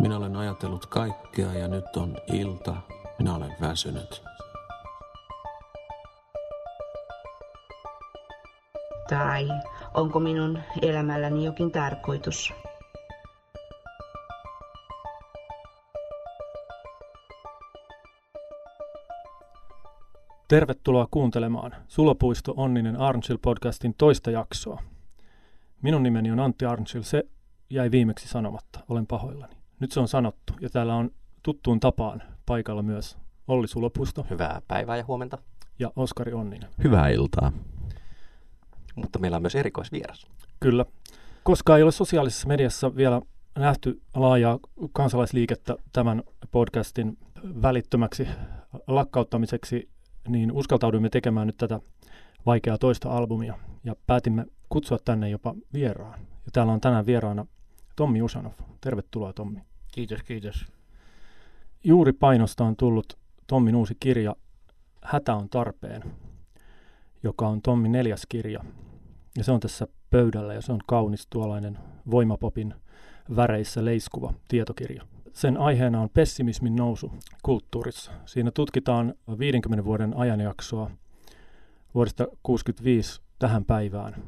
Minä olen ajatellut kaikkea ja nyt on ilta. Minä olen väsynyt. Tai onko minun elämälläni jokin tarkoitus? Tervetuloa kuuntelemaan Sulopuisto Onninen Arnchill podcastin toista jaksoa. Minun nimeni on Antti Arnchill, se jäi viimeksi sanomatta, olen pahoillani. Nyt se on sanottu ja täällä on tuttuun tapaan paikalla myös Olli Sulopuisto Hyvää päivää ja huomenta. ja Oskari Onninen. Hyvää iltaa. Mutta meillä on myös erikoisvieras. Kyllä. Koska ei ole sosiaalisessa mediassa vielä nähty laajaa kansalaisliikettä tämän podcastin välittömäksi lakkauttamiseksi, niin uskaltauduimme tekemään nyt tätä vaikeaa toista albumia ja päätimme kutsua tänne jopa vieraan. Ja täällä on tänään vieraana Tommi Usanov. Tervetuloa Tommi. Kiitos, kiitos. Juuri painosta on tullut Tommin uusi kirja Hätä on tarpeen, joka on Tommin neljäs kirja. Ja se on tässä pöydällä ja se on kaunis tuollainen voimapopin väreissä leiskuva tietokirja. Sen aiheena on pessimismin nousu kulttuurissa. Siinä tutkitaan 50 vuoden ajanjaksoa vuodesta 65 tähän päivään.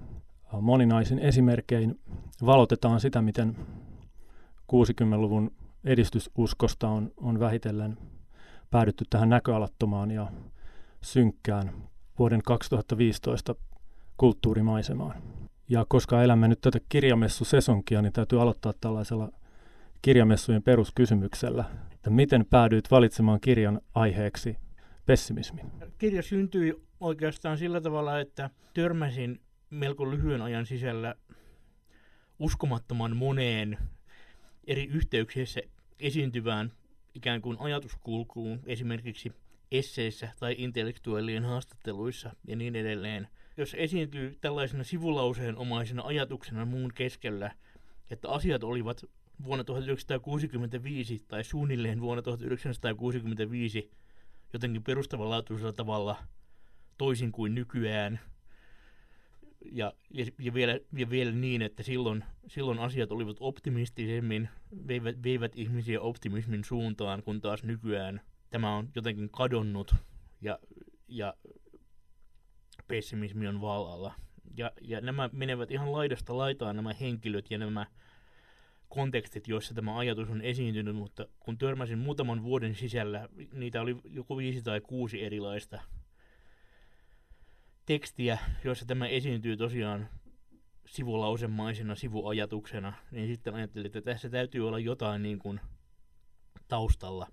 Moninaisin esimerkein valotetaan sitä, miten 60-luvun edistysuskosta on, on vähitellen päädytty tähän näköalattomaan ja synkkään vuoden 2015 kulttuurimaisemaan. Ja koska elämme nyt tätä kirjamessusesonkia, niin täytyy aloittaa tällaisella kirjamessujen peruskysymyksellä, että miten päädyit valitsemaan kirjan aiheeksi pessimismin? Kirja syntyi oikeastaan sillä tavalla, että törmäsin melko lyhyen ajan sisällä uskomattoman moneen eri yhteyksissä esiintyvään ikään kuin ajatuskulkuun, esimerkiksi esseissä tai intellektuellien haastatteluissa ja niin edelleen. Jos esiintyy tällaisena sivulauseen omaisena ajatuksena muun keskellä, että asiat olivat vuonna 1965 tai suunnilleen vuonna 1965 jotenkin perustavanlaatuisella tavalla toisin kuin nykyään. Ja, ja, vielä, ja vielä niin, että silloin, silloin asiat olivat optimistisemmin, veivät, veivät ihmisiä optimismin suuntaan, kun taas nykyään tämä on jotenkin kadonnut ja, ja pessimismi on vallalla. Ja, ja nämä menevät ihan laidasta laitaan nämä henkilöt ja nämä kontekstit, joissa tämä ajatus on esiintynyt, mutta kun törmäsin muutaman vuoden sisällä, niitä oli joku viisi tai kuusi erilaista tekstiä, joissa tämä esiintyy tosiaan sivulausemaisena sivuajatuksena, niin sitten ajattelin, että tässä täytyy olla jotain niin kuin taustalla,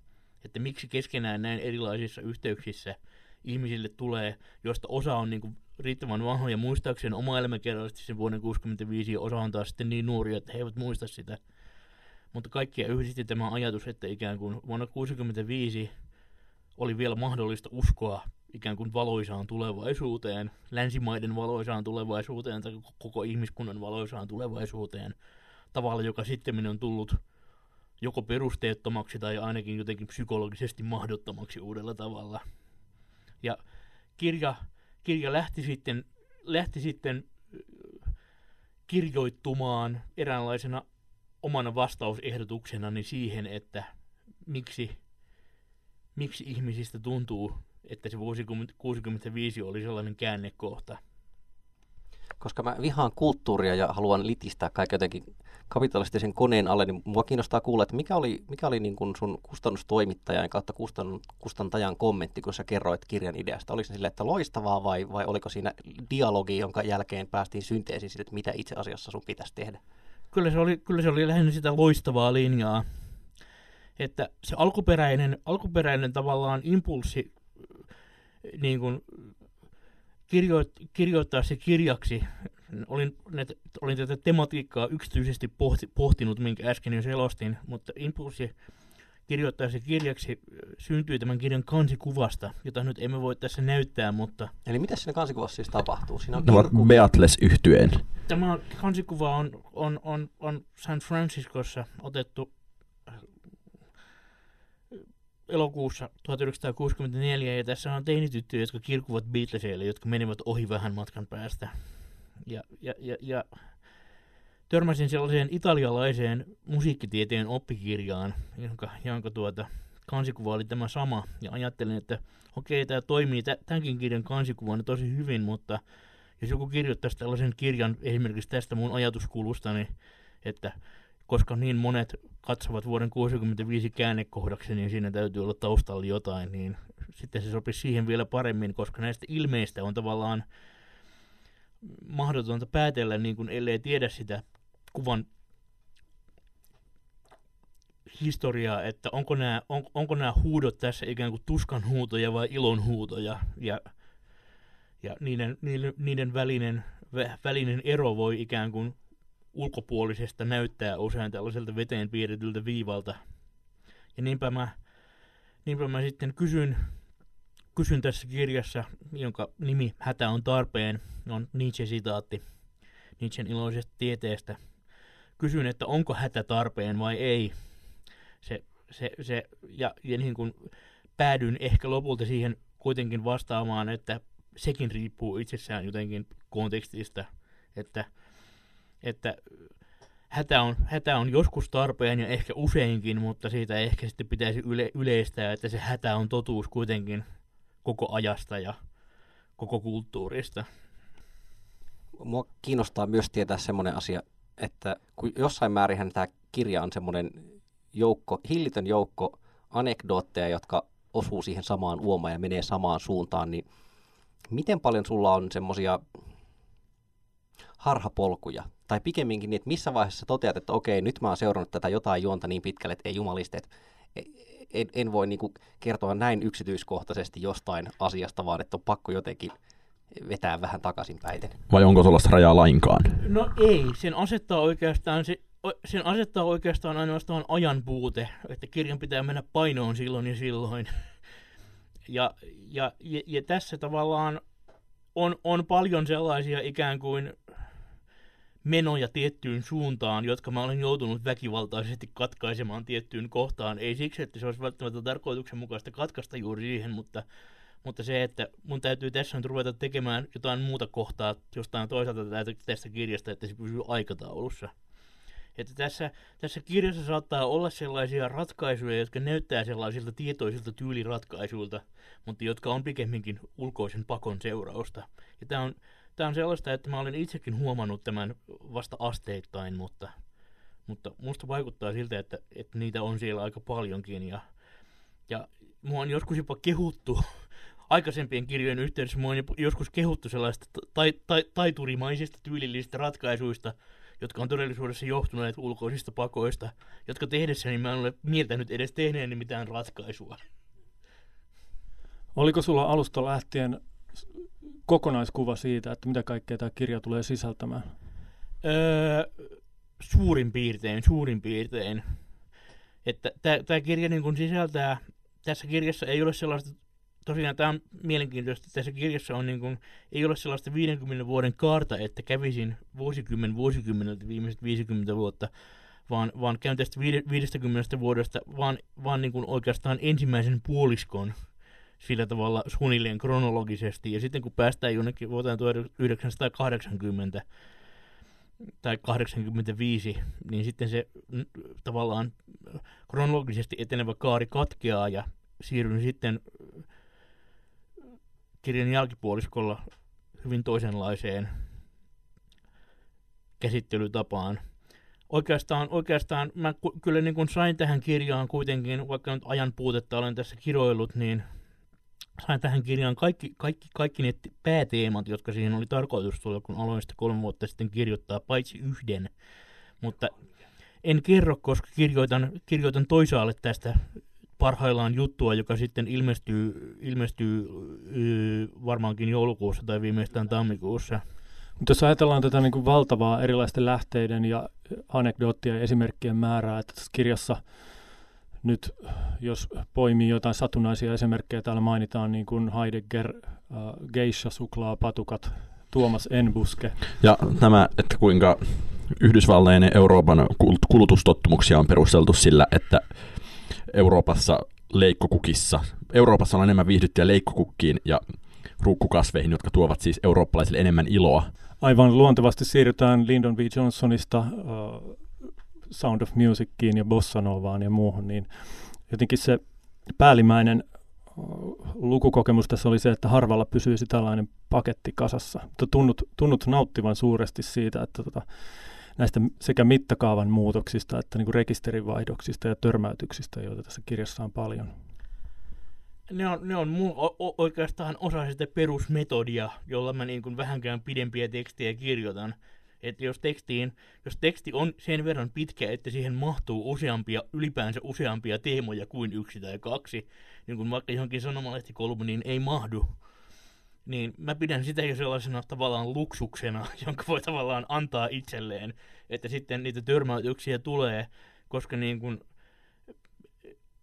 että miksi keskenään näin erilaisissa yhteyksissä ihmisille tulee, josta osa on niin kuin riittävän vanhoja muistaakseen oma elämäkerrallisesti sen vuoden 65 ja osa on taas sitten niin nuoria, että he eivät muista sitä. Mutta kaikkia yhdisti tämä ajatus, että ikään kuin vuonna 65 oli vielä mahdollista uskoa ikään kuin valoisaan tulevaisuuteen, länsimaiden valoisaan tulevaisuuteen tai koko ihmiskunnan valoisaan tulevaisuuteen tavalla, joka sitten on tullut joko perusteettomaksi tai ainakin jotenkin psykologisesti mahdottomaksi uudella tavalla. Ja kirja, kirja lähti sitten, lähti sitten kirjoittumaan eräänlaisena omana vastausehdotuksena niin siihen, että miksi, miksi ihmisistä tuntuu, että se vuosi 65 oli sellainen käännekohta. Koska mä vihaan kulttuuria ja haluan litistää kaiken jotenkin kapitalistisen koneen alle, niin mua kiinnostaa kuulla, että mikä oli, mikä oli niin kuin sun kustannustoimittajan kautta kustan, kustantajan kommentti, kun sä kerroit kirjan ideasta? Oliko se sille, että loistavaa vai, vai oliko siinä dialogi, jonka jälkeen päästiin synteesiin siitä, että mitä itse asiassa sun pitäisi tehdä? Kyllä se oli, kyllä se oli lähinnä sitä loistavaa linjaa, että se alkuperäinen, alkuperäinen tavallaan impulssi niin kuin kirjoit, kirjoittaa se kirjaksi. Olin, net, olin tätä tematiikkaa yksityisesti pohti, pohtinut, minkä äsken jo selostin, mutta impulssi kirjoittaa se kirjaksi syntyi tämän kirjan kansikuvasta, jota nyt emme voi tässä näyttää, mutta... Eli mitä siinä kansikuvassa siis tapahtuu? Siinä on ovat kirkku- Beatles yhtyeen. Tämä kansikuva on, on, on, on San Franciscossa otettu elokuussa 1964, ja tässä on teinityttöjä, jotka kirkuvat Beatleseille, jotka menevät ohi vähän matkan päästä. Ja, ja, ja, ja törmäsin sellaiseen italialaiseen musiikkitieteen oppikirjaan, jonka, jonka tuota, kansikuva oli tämä sama, ja ajattelin, että okei, tämä toimii tämänkin kirjan kansikuvana tosi hyvin, mutta jos joku kirjoittaisi tällaisen kirjan esimerkiksi tästä mun ajatuskulusta, että koska niin monet katsovat vuoden 65 käännekohdaksi, niin siinä täytyy olla taustalla jotain, niin sitten se sopisi siihen vielä paremmin, koska näistä ilmeistä on tavallaan mahdotonta päätellä, niin kuin ellei tiedä sitä kuvan historiaa, että onko nämä, on, onko nämä huudot tässä ikään kuin tuskan huutoja vai ilon huutoja, ja, ja niiden, niiden, niiden välinen, välinen ero voi ikään kuin ulkopuolisesta näyttää usein tällaiselta veteen piirretyltä viivalta. Ja niinpä mä, niinpä mä sitten kysyn, kysyn tässä kirjassa, jonka nimi Hätä on tarpeen, on Nietzsche-sitaatti Nietzschen iloisesta tieteestä. Kysyn, että onko hätä tarpeen vai ei. Se, se, se, ja, ja niin kuin päädyn ehkä lopulta siihen kuitenkin vastaamaan, että sekin riippuu itsessään jotenkin kontekstista, että – että hätä on, hätä on joskus tarpeen ja ehkä useinkin, mutta siitä ehkä sitten pitäisi yle, yleistää, että se hätä on totuus kuitenkin koko ajasta ja koko kulttuurista. Mua kiinnostaa myös tietää semmoinen asia, että kun jossain määrin tämä kirja on semmoinen joukko, hillitön joukko anekdootteja, jotka osuu siihen samaan uomaan ja menee samaan suuntaan, niin miten paljon sulla on semmoisia harhapolkuja tai pikemminkin niin, että missä vaiheessa toteat, että okei, nyt mä oon seurannut tätä jotain juonta niin pitkälle, että ei jumaliste, että en, en voi niin kuin kertoa näin yksityiskohtaisesti jostain asiasta, vaan että on pakko jotenkin vetää vähän takaisin päiten. Vai onko tuollaista rajaa lainkaan? No ei, sen asettaa oikeastaan se, sen asettaa oikeastaan ainoastaan ajan puute, että kirjan pitää mennä painoon silloin ja silloin. Ja, ja, ja, ja tässä tavallaan on, on paljon sellaisia ikään kuin menoja tiettyyn suuntaan, jotka mä olen joutunut väkivaltaisesti katkaisemaan tiettyyn kohtaan. Ei siksi, että se olisi välttämättä tarkoituksenmukaista katkaista juuri siihen, mutta, mutta se, että mun täytyy tässä nyt ruveta tekemään jotain muuta kohtaa jostain toisaalta tästä kirjasta, että se pysyy aikataulussa. Että tässä, tässä kirjassa saattaa olla sellaisia ratkaisuja, jotka näyttää sellaisilta tietoisilta tyyliratkaisuilta, mutta jotka on pikemminkin ulkoisen pakon seurausta. Ja tämä on, tämä on sellaista, että mä olen itsekin huomannut tämän vasta asteittain, mutta, mutta musta vaikuttaa siltä, että, että niitä on siellä aika paljonkin. Ja, ja mua on joskus jopa kehuttu aikaisempien kirjojen yhteydessä, mua on joskus kehuttu sellaista tai, tai, taiturimaisista tyylillisistä ratkaisuista, jotka on todellisuudessa johtuneet ulkoisista pakoista, jotka tehdessäni mä en ole mieltänyt edes tehneeni mitään ratkaisua. Oliko sulla alusta lähtien kokonaiskuva siitä, että mitä kaikkea tämä kirja tulee sisältämään? Öö, suurin piirtein, suurin piirtein. Että tämä kirja niin kun sisältää, tässä kirjassa ei ole sellaista, tosiaan tämä on mielenkiintoista, että tässä kirjassa on niin kun, ei ole sellaista 50 vuoden kaarta, että kävisin vuosikymmen vuosikymmeneltä viimeiset 50 vuotta, vaan, vaan käyn tästä 50 vuodesta, vaan, vaan niin kuin oikeastaan ensimmäisen puoliskon sillä tavalla suunnilleen kronologisesti. Ja sitten kun päästään jonnekin vuoteen 1980 tai 85, niin sitten se tavallaan kronologisesti etenevä kaari katkeaa ja siirryn sitten kirjan jälkipuoliskolla hyvin toisenlaiseen käsittelytapaan. Oikeastaan, oikeastaan mä kyllä niin kuin sain tähän kirjaan kuitenkin, vaikka nyt ajan puutetta olen tässä kiroillut, niin sain tähän kirjaan kaikki, kaikki, kaikki ne pääteemat, jotka siihen oli tarkoitus tulla, kun aloin sitä kolme vuotta sitten kirjoittaa, paitsi yhden. Mutta en kerro, koska kirjoitan, kirjoitan toisaalle tästä parhaillaan juttua, joka sitten ilmestyy, ilmestyy yy, varmaankin joulukuussa tai viimeistään tammikuussa. Mutta jos ajatellaan tätä niin kuin valtavaa erilaisten lähteiden ja anekdoottien ja esimerkkien määrää, että tässä kirjassa – nyt jos poimii jotain satunnaisia esimerkkejä, täällä mainitaan niin kuin Heidegger, äh, geisha, suklaa, patukat, Tuomas Enbuske. Ja tämä, että kuinka Yhdysvaltain ja Euroopan kulutustottumuksia on perusteltu sillä, että Euroopassa leikkokukissa, Euroopassa on enemmän viihdyttiä leikkokukkiin ja ruukkukasveihin, jotka tuovat siis eurooppalaisille enemmän iloa. Aivan luontevasti siirrytään Lyndon B. Johnsonista uh, Sound of Musiciin ja Bossa Novaan ja muuhun, niin jotenkin se päällimmäinen lukukokemus tässä oli se, että harvalla pysyisi tällainen paketti kasassa. Mutta tunnut, tunnut nauttivan suuresti siitä, että tota, näistä sekä mittakaavan muutoksista että niin kuin rekisterivaihdoksista ja törmäytyksistä, joita tässä kirjassa on paljon. Ne on, ne on mun o- oikeastaan osa sitä perusmetodia, jolla mä niin kuin vähänkään pidempiä tekstejä kirjoitan. Että jos, tekstiin, jos teksti on sen verran pitkä, että siihen mahtuu useampia, ylipäänsä useampia teemoja kuin yksi tai kaksi, niin kuin vaikka johonkin sanomalehtikolumniin ei mahdu, niin mä pidän sitä jo sellaisena tavallaan luksuksena, jonka voi tavallaan antaa itselleen, että sitten niitä törmäytyksiä tulee, koska niin kuin,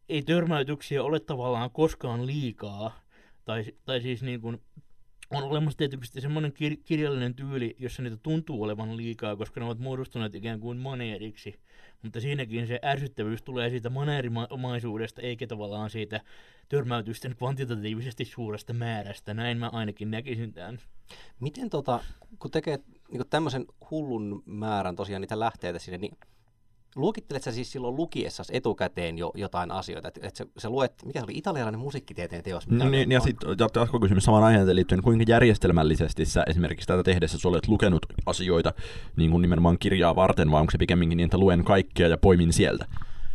ei törmäytyksiä ole tavallaan koskaan liikaa, tai, tai siis niin kuin, on olemassa tietysti semmoinen kir- kirjallinen tyyli, jossa niitä tuntuu olevan liikaa, koska ne ovat muodostuneet ikään kuin maneeriksi. Mutta siinäkin se ärsyttävyys tulee siitä maneerimomaisuudesta, eikä tavallaan siitä törmäytysten kvantitatiivisesti suuresta määrästä. Näin mä ainakin näkisin tämän. Miten tota, kun tekee niin tämmöisen hullun määrän tosiaan niitä lähteitä sinne, niin luokittelet sä siis silloin lukiessa etukäteen jo jotain asioita? Että et sä, sä luet, mikä se oli, italialainen musiikkitieteen teos? No, niin, ja sitten kysymys saman aiheeseen liittyen, kuinka järjestelmällisesti sä esimerkiksi tätä tehdessä sä olet lukenut asioita niin kuin nimenomaan kirjaa varten, vai onko se pikemminkin niin, että luen kaikkea ja poimin sieltä?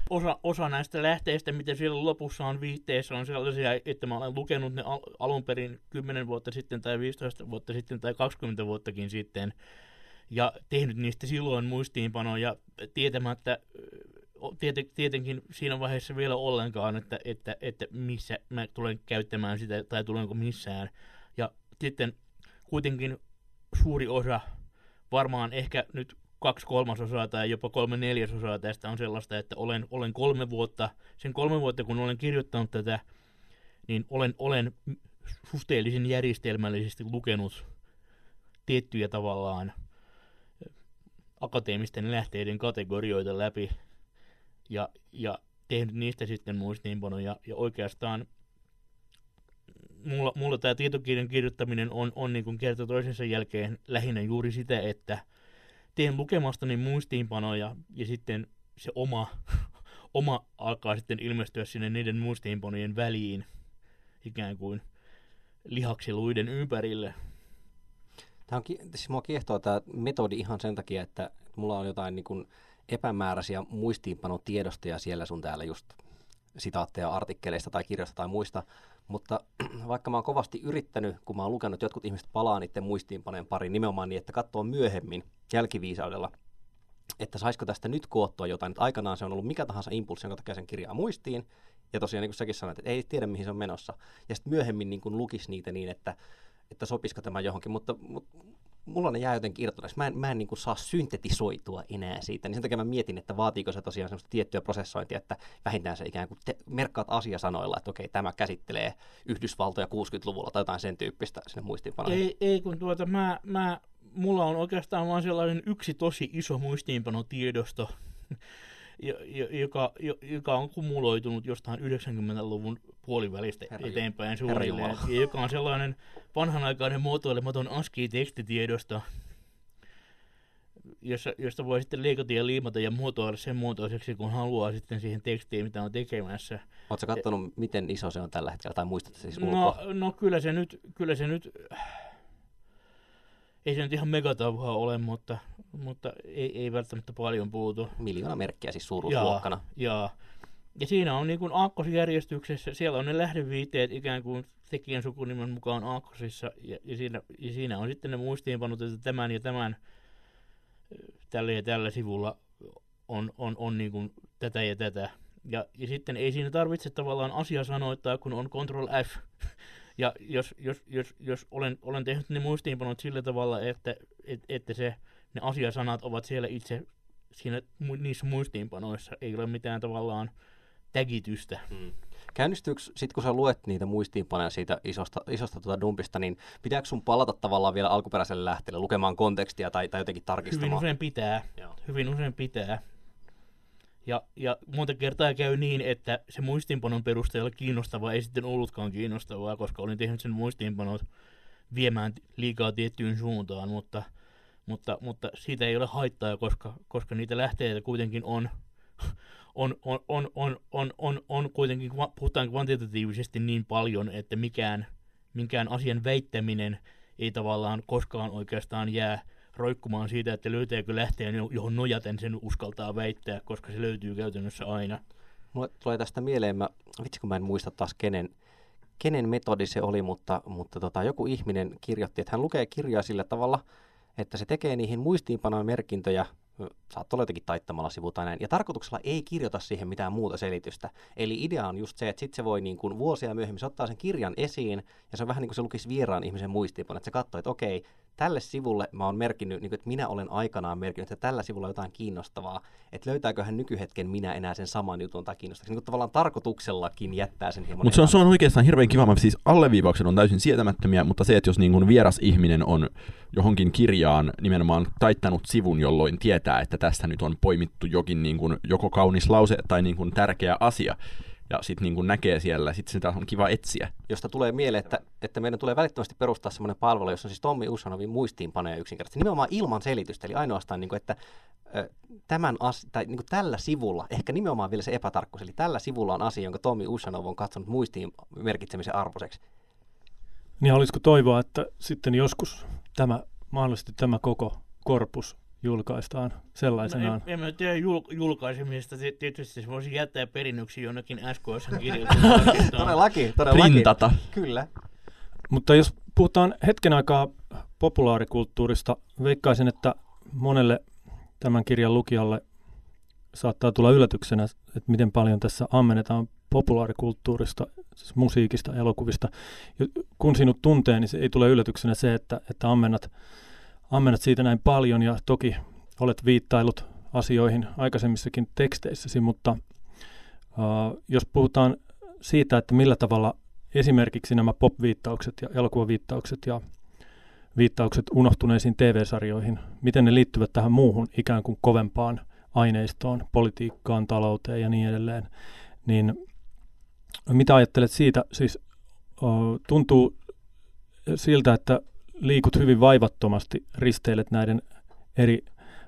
Osa, osa näistä lähteistä, mitä siellä lopussa on viitteessä, on sellaisia, että mä olen lukenut ne al- alun perin 10 vuotta sitten tai 15 vuotta sitten tai 20 vuottakin sitten ja tehnyt niistä silloin muistiinpanoja tietämättä tieten, tietenkin siinä vaiheessa vielä ollenkaan, että, että, että missä mä tulen käyttämään sitä tai tulenko missään. Ja sitten kuitenkin suuri osa, varmaan ehkä nyt kaksi kolmasosaa tai jopa kolme neljäsosaa tästä on sellaista, että olen, olen kolme vuotta, sen kolme vuotta kun olen kirjoittanut tätä, niin olen, olen suhteellisen järjestelmällisesti lukenut tiettyjä tavallaan akateemisten lähteiden kategorioita läpi ja, ja tehnyt niistä sitten muistiinpanoja. Ja oikeastaan mulla, mulla tämä tietokirjan kirjoittaminen on, on niin kuin kerta toisensa jälkeen lähinnä juuri sitä, että teen lukemastani muistiinpanoja ja sitten se oma, oma alkaa sitten ilmestyä sinne niiden muistiinpanojen väliin ikään kuin lihaksiluiden ympärille. Tämä on, siis mua kiehtoo tämä metodi ihan sen takia, että mulla on jotain niin kuin epämääräisiä muistiinpanotiedostoja siellä sun täällä just sitaatteja artikkeleista tai kirjoista tai muista, mutta vaikka mä oon kovasti yrittänyt, kun mä oon lukenut, että jotkut ihmiset palaa niiden muistiinpanojen pariin nimenomaan niin, että katsoo myöhemmin jälkiviisaudella, että saisiko tästä nyt koottua jotain. Että aikanaan se on ollut mikä tahansa impulssi, jonka takia sen kirjaa muistiin, ja tosiaan niin kuin säkin sanoit, että ei tiedä mihin se on menossa. Ja sitten myöhemmin niin kuin lukisi niitä niin, että että sopisiko tämä johonkin, mutta, mutta mulla ne jää jotenkin irtonaksi. Mä en, mä en niin saa syntetisoitua enää siitä, niin sen takia mä mietin, että vaatiiko se tosiaan semmoista tiettyä prosessointia, että vähintään se ikään kuin te, merkkaat asiasanoilla, että okei, tämä käsittelee Yhdysvaltoja 60-luvulla tai jotain sen tyyppistä sinne muistiinpanoihin. Ei, ei kun tuota, mä, mä, mulla on oikeastaan vain sellainen yksi tosi iso muistiinpanotiedosto, joka, joka on kumuloitunut jostain 90-luvun puolivälistä Herra eteenpäin suunnilleen, ja joka on sellainen vanhanaikainen muotoilematon ASCII-tekstitiedosto, jossa, josta voi sitten leikata ja liimata ja muotoilla sen muotoiseksi, kun haluaa sitten siihen tekstiin, mitä on tekemässä. Oletko katsonut, miten iso se on tällä hetkellä, tai muistatko siis No, no kyllä se nyt, kyllä se nyt ei se nyt ihan megatauhaa ole, mutta, mutta ei, ei välttämättä paljon puutu. Miljoona merkkiä siis suuruusluokkana. Ja, ja siinä on niin kuin aakkosjärjestyksessä, siellä on ne lähdeviiteet ikään kuin tekijän sukunimen mukaan aakkosissa, ja, ja, siinä, ja siinä on sitten ne muistiinpanot, että tämän ja tämän tällä ja tällä sivulla on, on, on niin kuin tätä ja tätä. Ja, ja sitten ei siinä tarvitse tavallaan asia sanoittaa, kun on Control F ja jos, jos, jos, jos olen, olen tehnyt ne muistiinpanot sillä tavalla, että, et, että se, ne asiasanat ovat siellä itse siinä, niissä muistiinpanoissa, ei ole mitään tavallaan tägitystä. Hmm. Käynnistyykö, sitten kun sä luet niitä muistiinpanoja siitä isosta, isosta tuota dumpista, niin pitääkö sun palata tavallaan vielä alkuperäiselle lähteelle lukemaan kontekstia tai, tai jotenkin tarkistamaan? Hyvin usein pitää. Joo. Hyvin usein pitää. Ja, ja monta kertaa käy niin, että se muistiinpanon perusteella kiinnostava ei sitten ollutkaan kiinnostavaa, koska olin tehnyt sen muistiinpanot viemään liikaa tiettyyn suuntaan, mutta, mutta, mutta siitä ei ole haittaa, koska, koska niitä lähteitä kuitenkin on, on, on, on, on, on, on, on kuitenkin, puhutaan kvantitatiivisesti niin paljon, että mikään, minkään asian väittäminen ei tavallaan koskaan oikeastaan jää roikkumaan siitä, että löytääkö lähteen, johon nojaten sen uskaltaa väittää, koska se löytyy käytännössä aina. Mulle tulee tästä mieleen, mä, vitsi kun mä en muista taas kenen, kenen metodi se oli, mutta, mutta tota, joku ihminen kirjoitti, että hän lukee kirjaa sillä tavalla, että se tekee niihin muistiinpanoja merkintöjä saattoi olla jotenkin taittamalla sivu tai näin. Ja tarkoituksella ei kirjoita siihen mitään muuta selitystä. Eli idea on just se, että sitten se voi niin kuin vuosia myöhemmin, se ottaa sen kirjan esiin, ja se on vähän niin kuin se lukisi vieraan ihmisen muistiinpano, että se katsoo, että okei, tälle sivulle mä oon merkinnyt, niin kuin, että minä olen aikanaan merkinnyt, että tällä sivulla on jotain kiinnostavaa, että löytääkö hän nykyhetken minä enää sen saman jutun tai kiinnostavaksi. Niin kuin tavallaan tarkoituksellakin jättää sen hieman. Mutta se on, se on oikeastaan hirveän kiva, siis alleviivaukset on täysin sietämättömiä, mutta se, että jos niin kuin vieras ihminen on johonkin kirjaan nimenomaan taittanut sivun, jolloin tietää, että tästä nyt on poimittu jokin niin kuin, joko kaunis lause tai niin kuin tärkeä asia, ja sitten niin näkee siellä, sitten sitä on kiva etsiä. Josta tulee mieleen, että, että meidän tulee välittömästi perustaa semmoinen palvelu, jossa on siis Tommi Ushanovin muistiinpanoja yksinkertaisesti, nimenomaan ilman selitystä, eli ainoastaan, niin kuin, että tämän as, tai niin kuin tällä sivulla, ehkä nimenomaan vielä se epätarkkuus, eli tällä sivulla on asia, jonka Tommi Ushanov on katsonut muistiin merkitsemisen arvoiseksi. Niin olisiko toivoa, että sitten joskus tämä, mahdollisesti tämä koko korpus julkaistaan sellaisenaan. No, en, en mä tiedä jul, julkaisemisesta. Tietysti se voisi jättää perinnöksi jonnekin SKS kirjoitukseen. todellakin, todellakin. Printata. Kyllä. Mutta jos puhutaan hetken aikaa populaarikulttuurista, veikkaisin, että monelle tämän kirjan lukijalle saattaa tulla yllätyksenä, että miten paljon tässä ammennetaan populaarikulttuurista, siis musiikista, elokuvista. Kun sinut tuntee, niin se ei tule yllätyksenä se, että, että ammennat ammennat siitä näin paljon ja toki olet viittailut asioihin aikaisemmissakin teksteissäsi, mutta uh, jos puhutaan siitä, että millä tavalla esimerkiksi nämä pop-viittaukset ja elokuvaviittaukset ja viittaukset unohtuneisiin TV-sarjoihin, miten ne liittyvät tähän muuhun ikään kuin kovempaan aineistoon, politiikkaan, talouteen ja niin edelleen, niin mitä ajattelet siitä? Siis tuntuu siltä, että liikut hyvin vaivattomasti, risteilet näiden eri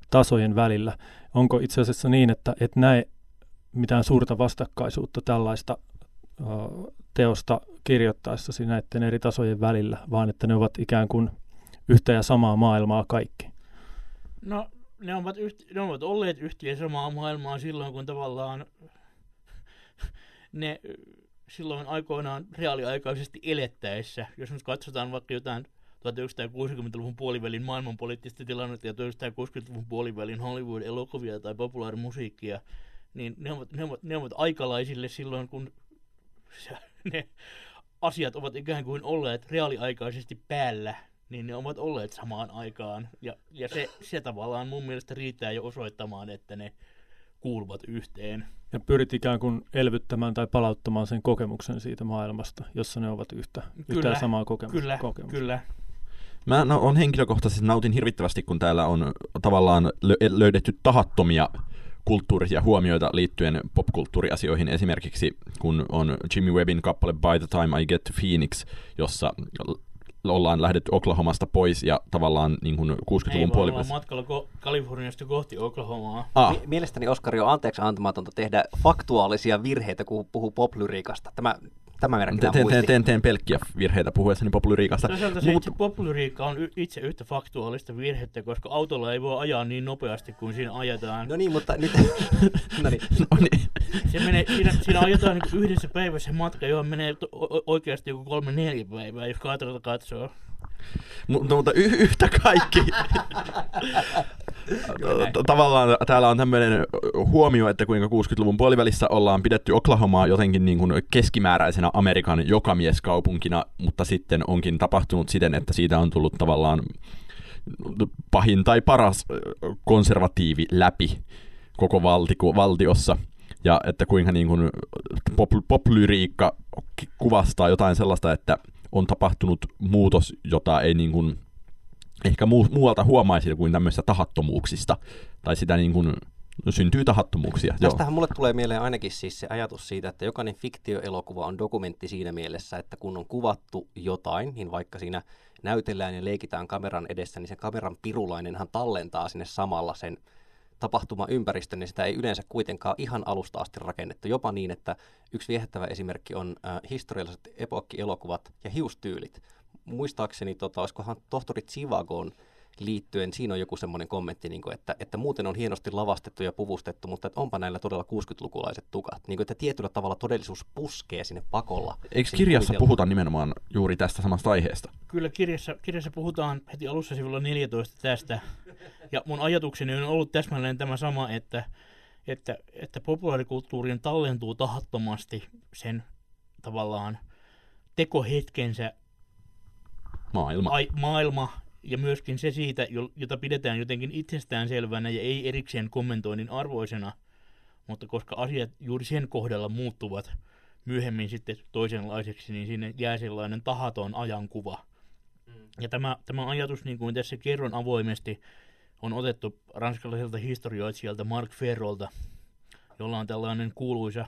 tasojen välillä. Onko itse asiassa niin, että et näe mitään suurta vastakkaisuutta tällaista uh, teosta kirjoittaessasi näiden eri tasojen välillä, vaan että ne ovat ikään kuin yhtä ja samaa maailmaa kaikki? No, ne ovat, yhti- ne ovat olleet yhtä ja samaa maailmaa silloin, kun tavallaan ne silloin aikoinaan reaaliaikaisesti elettäessä, jos nyt katsotaan vaikka jotain 1960-luvun puolivälin maailmanpoliittista tilannetta ja 1960-luvun puolivälin Hollywood-elokuvia tai populaarimusiikkia, niin ne ovat, ne, ovat, ne ovat aikalaisille silloin, kun ne asiat ovat ikään kuin olleet reaaliaikaisesti päällä, niin ne ovat olleet samaan aikaan. Ja, ja se, se tavallaan mun mielestä riittää jo osoittamaan, että ne kuuluvat yhteen. Ja pyrit ikään kuin elvyttämään tai palauttamaan sen kokemuksen siitä maailmasta, jossa ne ovat yhtä, kyllä, yhtä samaa kokemusta. Kyllä, kokemusta. kyllä. Mä no, on henkilökohtaisesti nautin hirvittävästi, kun täällä on tavallaan löydetty tahattomia kulttuurisia huomioita liittyen popkulttuuriasioihin. Esimerkiksi kun on Jimmy Webbin kappale By the Time I Get to Phoenix, jossa ollaan lähdetty Oklahomasta pois ja tavallaan niin kuin 60-luvun puolivälissä. matkalla ko- Kaliforniasta kohti Oklahomaa. Ah. Mielestäni Oskari on anteeksi antamatonta tehdä faktuaalisia virheitä, kun puhuu poplyriikasta. Tämä Tämä merkitään teen, teen, teen, teen pelkkiä virheitä puhuessani poplyriikasta. Toisaalta se Mut... poplyriikka on itse yhtä faktuaalista virhettä, koska autolla ei voi ajaa niin nopeasti kuin siinä ajetaan. No niin, mutta nyt... no niin. no niin. Se menee, siinä, siinä ajetaan niin yhdessä päivässä matka, johon menee to- oikeasti joku kolme neljä päivää, jos katsoo katsoo. Mutta, mutta y- yhtä kaikki. Tavallaan täällä on tämmöinen huomio, että kuinka 60-luvun puolivälissä ollaan pidetty Oklahomaa jotenkin niin kuin keskimääräisenä Amerikan jokamieskaupunkina, mutta sitten onkin tapahtunut siten, että siitä on tullut tavallaan pahin tai paras konservatiivi läpi koko valtiko, valtiossa. Ja että kuinka niin kuin pop, poplyriikka kuvastaa jotain sellaista, että on tapahtunut muutos, jota ei niin kuin ehkä muu, muualta huomaisi kuin tämmöisistä tahattomuuksista. Tai sitä niin kuin syntyy tahattomuuksia. Tästähän Joo. mulle tulee mieleen ainakin siis se ajatus siitä, että jokainen fiktioelokuva on dokumentti siinä mielessä, että kun on kuvattu jotain, niin vaikka siinä näytellään ja leikitään kameran edessä, niin se kameran pirulainenhan tallentaa sinne samalla sen tapahtumaympäristön, niin sitä ei yleensä kuitenkaan ihan alusta asti rakennettu. Jopa niin, että yksi viehättävä esimerkki on äh, historialliset epokkielokuvat ja hiustyylit. Muistaakseni, tota, olisikohan tohtori Zivagon liittyen, siinä on joku semmoinen kommentti, niin kuin, että, että muuten on hienosti lavastettu ja puvustettu, mutta että onpa näillä todella 60-lukulaiset tukat. Niin kuin, että tietyllä tavalla todellisuus puskee sinne pakolla. Eikö kirjassa puhuta nimenomaan juuri tästä samasta aiheesta? Kyllä kirjassa, kirjassa puhutaan heti alussa sivulla 14 tästä. Ja mun ajatukseni on ollut täsmälleen tämä sama, että, että, että populaarikulttuuriin tallentuu tahattomasti sen tavallaan tekohetkensä maailma. Ai, maailma ja myöskin se siitä, jota pidetään jotenkin itsestäänselvänä ja ei erikseen kommentoinnin arvoisena, mutta koska asiat juuri sen kohdalla muuttuvat myöhemmin sitten toisenlaiseksi, niin sinne jää sellainen tahaton ajankuva. Mm. Ja tämä, tämä ajatus, niin kuin tässä kerron avoimesti, on otettu ranskalaiselta historioitsijalta Mark Ferrolta, jolla on tällainen kuuluisa,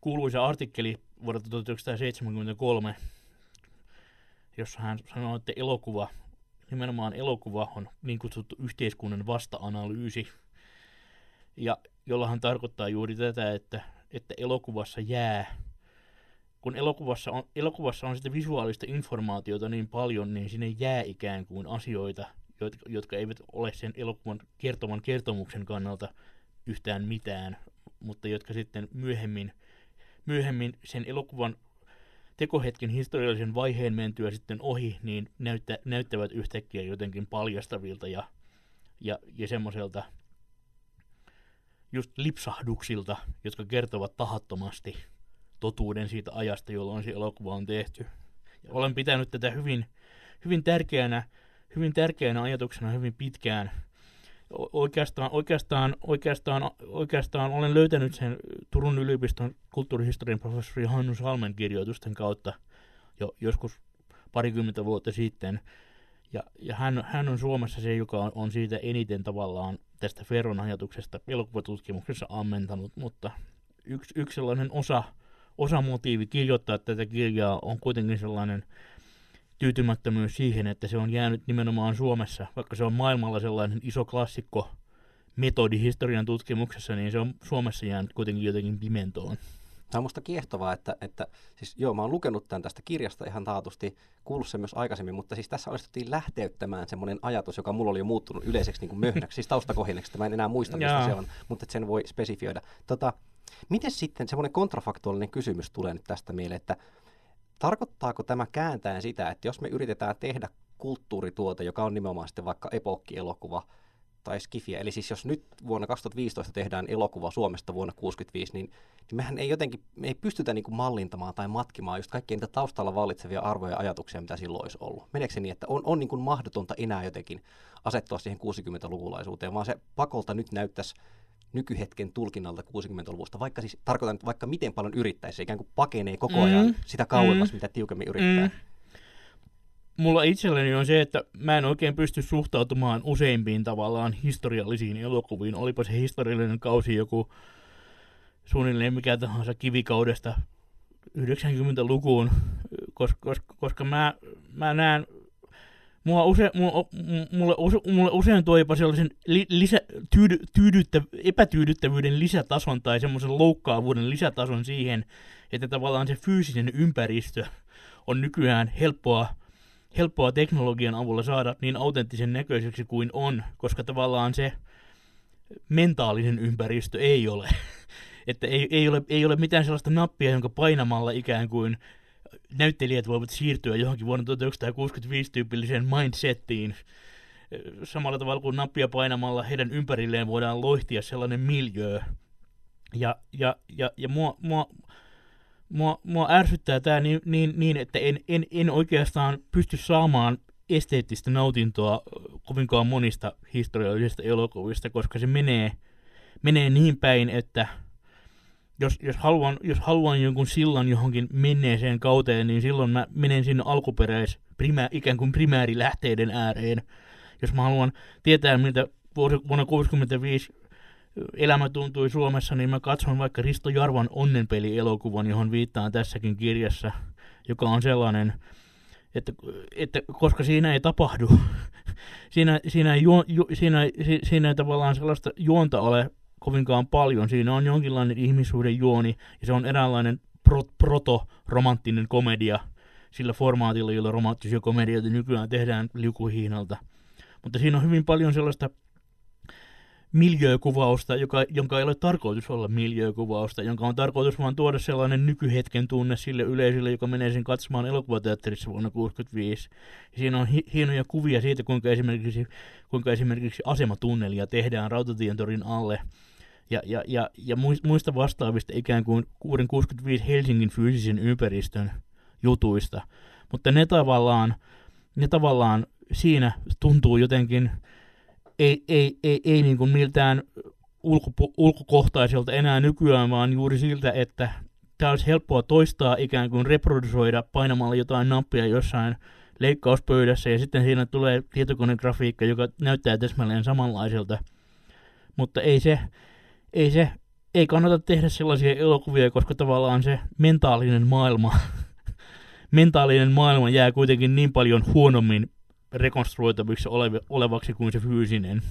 kuuluisa artikkeli vuodelta 1973, jossa hän sanoo, että elokuva nimenomaan elokuva on niin kutsuttu yhteiskunnan vasta-analyysi, ja jollahan tarkoittaa juuri tätä, että, että elokuvassa jää, kun elokuvassa on, elokuvassa on sitä visuaalista informaatiota niin paljon, niin sinne jää ikään kuin asioita, jotka, jotka eivät ole sen elokuvan kertoman kertomuksen kannalta yhtään mitään, mutta jotka sitten myöhemmin, myöhemmin sen elokuvan tekohetken historiallisen vaiheen mentyä sitten ohi, niin näyttä, näyttävät yhtäkkiä jotenkin paljastavilta ja, ja, ja semmoiselta just lipsahduksilta, jotka kertovat tahattomasti totuuden siitä ajasta, jolloin se elokuva on tehty. Ja olen pitänyt tätä hyvin, hyvin, tärkeänä, hyvin tärkeänä ajatuksena hyvin pitkään – oikeastaan, oikeastaan, oikeastaan, oikeastaan olen löytänyt sen Turun yliopiston kulttuurihistorian professori Hannu Salmen kirjoitusten kautta jo joskus parikymmentä vuotta sitten. Ja, ja hän, hän on Suomessa se, joka on, on siitä eniten tavallaan tästä Ferron ajatuksesta elokuvatutkimuksessa ammentanut, mutta yksi, yksi sellainen osa, osamotiivi kirjoittaa tätä kirjaa on kuitenkin sellainen – tyytymättömyys siihen, että se on jäänyt nimenomaan Suomessa, vaikka se on maailmalla sellainen iso klassikko metodi historian tutkimuksessa, niin se on Suomessa jäänyt kuitenkin jotenkin pimentoon. Tämä on musta kiehtovaa, että, että siis joo, mä oon lukenut tämän tästä kirjasta ihan taatusti, kuullut sen myös aikaisemmin, mutta siis tässä onnistuttiin lähteyttämään semmoinen ajatus, joka mulla oli jo muuttunut yleiseksi niin kuin möhnäksi, siis taustakohineksi, että mä en enää muista, mistä se on, mutta että sen voi spesifioida. Tota, miten sitten semmoinen kontrafaktuaalinen kysymys tulee nyt tästä mieleen, että Tarkoittaako tämä kääntäen sitä, että jos me yritetään tehdä kulttuurituote, joka on nimenomaan sitten vaikka epokkielokuva tai skifiä, eli siis jos nyt vuonna 2015 tehdään elokuva Suomesta vuonna 1965, niin, niin mehän ei jotenkin, me ei pystytä niin kuin mallintamaan tai matkimaan just kaikkia niitä taustalla vallitsevia arvoja ja ajatuksia, mitä silloin olisi ollut. Meneekö se niin, että on, on niin kuin mahdotonta enää jotenkin asettua siihen 60-lukulaisuuteen, vaan se pakolta nyt näyttäisi nykyhetken tulkinnalta 60-luvusta, vaikka siis tarkoitan, että vaikka miten paljon yrittäisi, ikään kuin pakenee koko ajan mm. sitä kauemmas, mm. mitä tiukemmin yrittää. Mm. Mulla itselleni on se, että mä en oikein pysty suhtautumaan useimpiin tavallaan historiallisiin elokuviin, olipa se historiallinen kausi joku suunnilleen mikä tahansa kivikaudesta 90-lukuun, koska, koska, koska mä, mä näen Mua use, mua, mulle, use, mulle usein tuo jopa sellaisen li, lisä, tyydy, tyydyttä, epätyydyttävyyden lisätason tai semmoisen loukkaavuuden lisätason siihen, että tavallaan se fyysinen ympäristö on nykyään helppoa, helppoa teknologian avulla saada niin autenttisen näköiseksi kuin on, koska tavallaan se mentaalinen ympäristö ei ole. että ei, ei, ole, ei ole mitään sellaista nappia, jonka painamalla ikään kuin näyttelijät voivat siirtyä johonkin vuonna 1965 tyypilliseen mindsettiin. Samalla tavalla kuin nappia painamalla heidän ympärilleen voidaan loihtia sellainen miljöö. Ja, ja, ja, ja mua, mua, mua, mua ärsyttää tämä niin, niin, niin, että en, en, en oikeastaan pysty saamaan esteettistä nautintoa kovinkaan monista historiallisista elokuvista, koska se menee, menee niin päin, että – jos, jos, haluan, jos haluan jonkun sillan johonkin menneeseen kauteen, niin silloin mä menen sinne alkuperäis, primä, ikään kuin primäärilähteiden ääreen. Jos mä haluan tietää, miltä vuonna 1965 elämä tuntui Suomessa, niin mä katson vaikka Risto Jarvan onnenpeli-elokuvan, johon viittaan tässäkin kirjassa, joka on sellainen, että, että koska siinä ei tapahdu, siinä, siinä, ei juo, ju, siinä, siinä ei tavallaan sellaista juonta ole kovinkaan paljon. Siinä on jonkinlainen ihmissuuden juoni ja se on eräänlainen pro, proto-romanttinen komedia sillä formaatilla, jolla romanttisia komedioita nykyään tehdään liukuhiinalta. Mutta siinä on hyvin paljon sellaista miljöökuvausta, joka, jonka ei ole tarkoitus olla miljöökuvausta, jonka on tarkoitus vaan tuoda sellainen nykyhetken tunne sille yleisölle, joka menee sen katsomaan elokuvateatterissa vuonna 1965. Siinä on hi- hienoja kuvia siitä, kuinka esimerkiksi, kuinka esimerkiksi asematunnelia tehdään Rautatientorin alle. Ja, ja, ja, ja muista vastaavista ikään kuin 65 Helsingin fyysisen ympäristön jutuista. Mutta ne tavallaan, ne tavallaan siinä tuntuu jotenkin ei, ei, ei, ei niin kuin miltään ulkopo, ulkokohtaiselta enää nykyään, vaan juuri siltä, että tämä olisi helppoa toistaa, ikään kuin reprodusoida painamalla jotain nappia jossain leikkauspöydässä, ja sitten siinä tulee tietokonegrafiikka, joka näyttää täsmälleen samanlaiselta. Mutta ei se, ei se, ei kannata tehdä sellaisia elokuvia, koska tavallaan se mentaalinen maailma, mentaalinen maailma jää kuitenkin niin paljon huonommin rekonstruoitaviksi olevaksi kuin se fyysinen.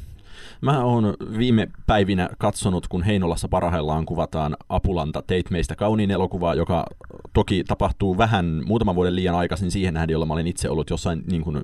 Mä oon viime päivinä katsonut, kun Heinolassa parhaillaan kuvataan Apulanta Teit meistä kauniin elokuvaa, joka toki tapahtuu vähän muutaman vuoden liian aikaisin siihen nähden, jolla mä olin itse ollut jossain niin kuin,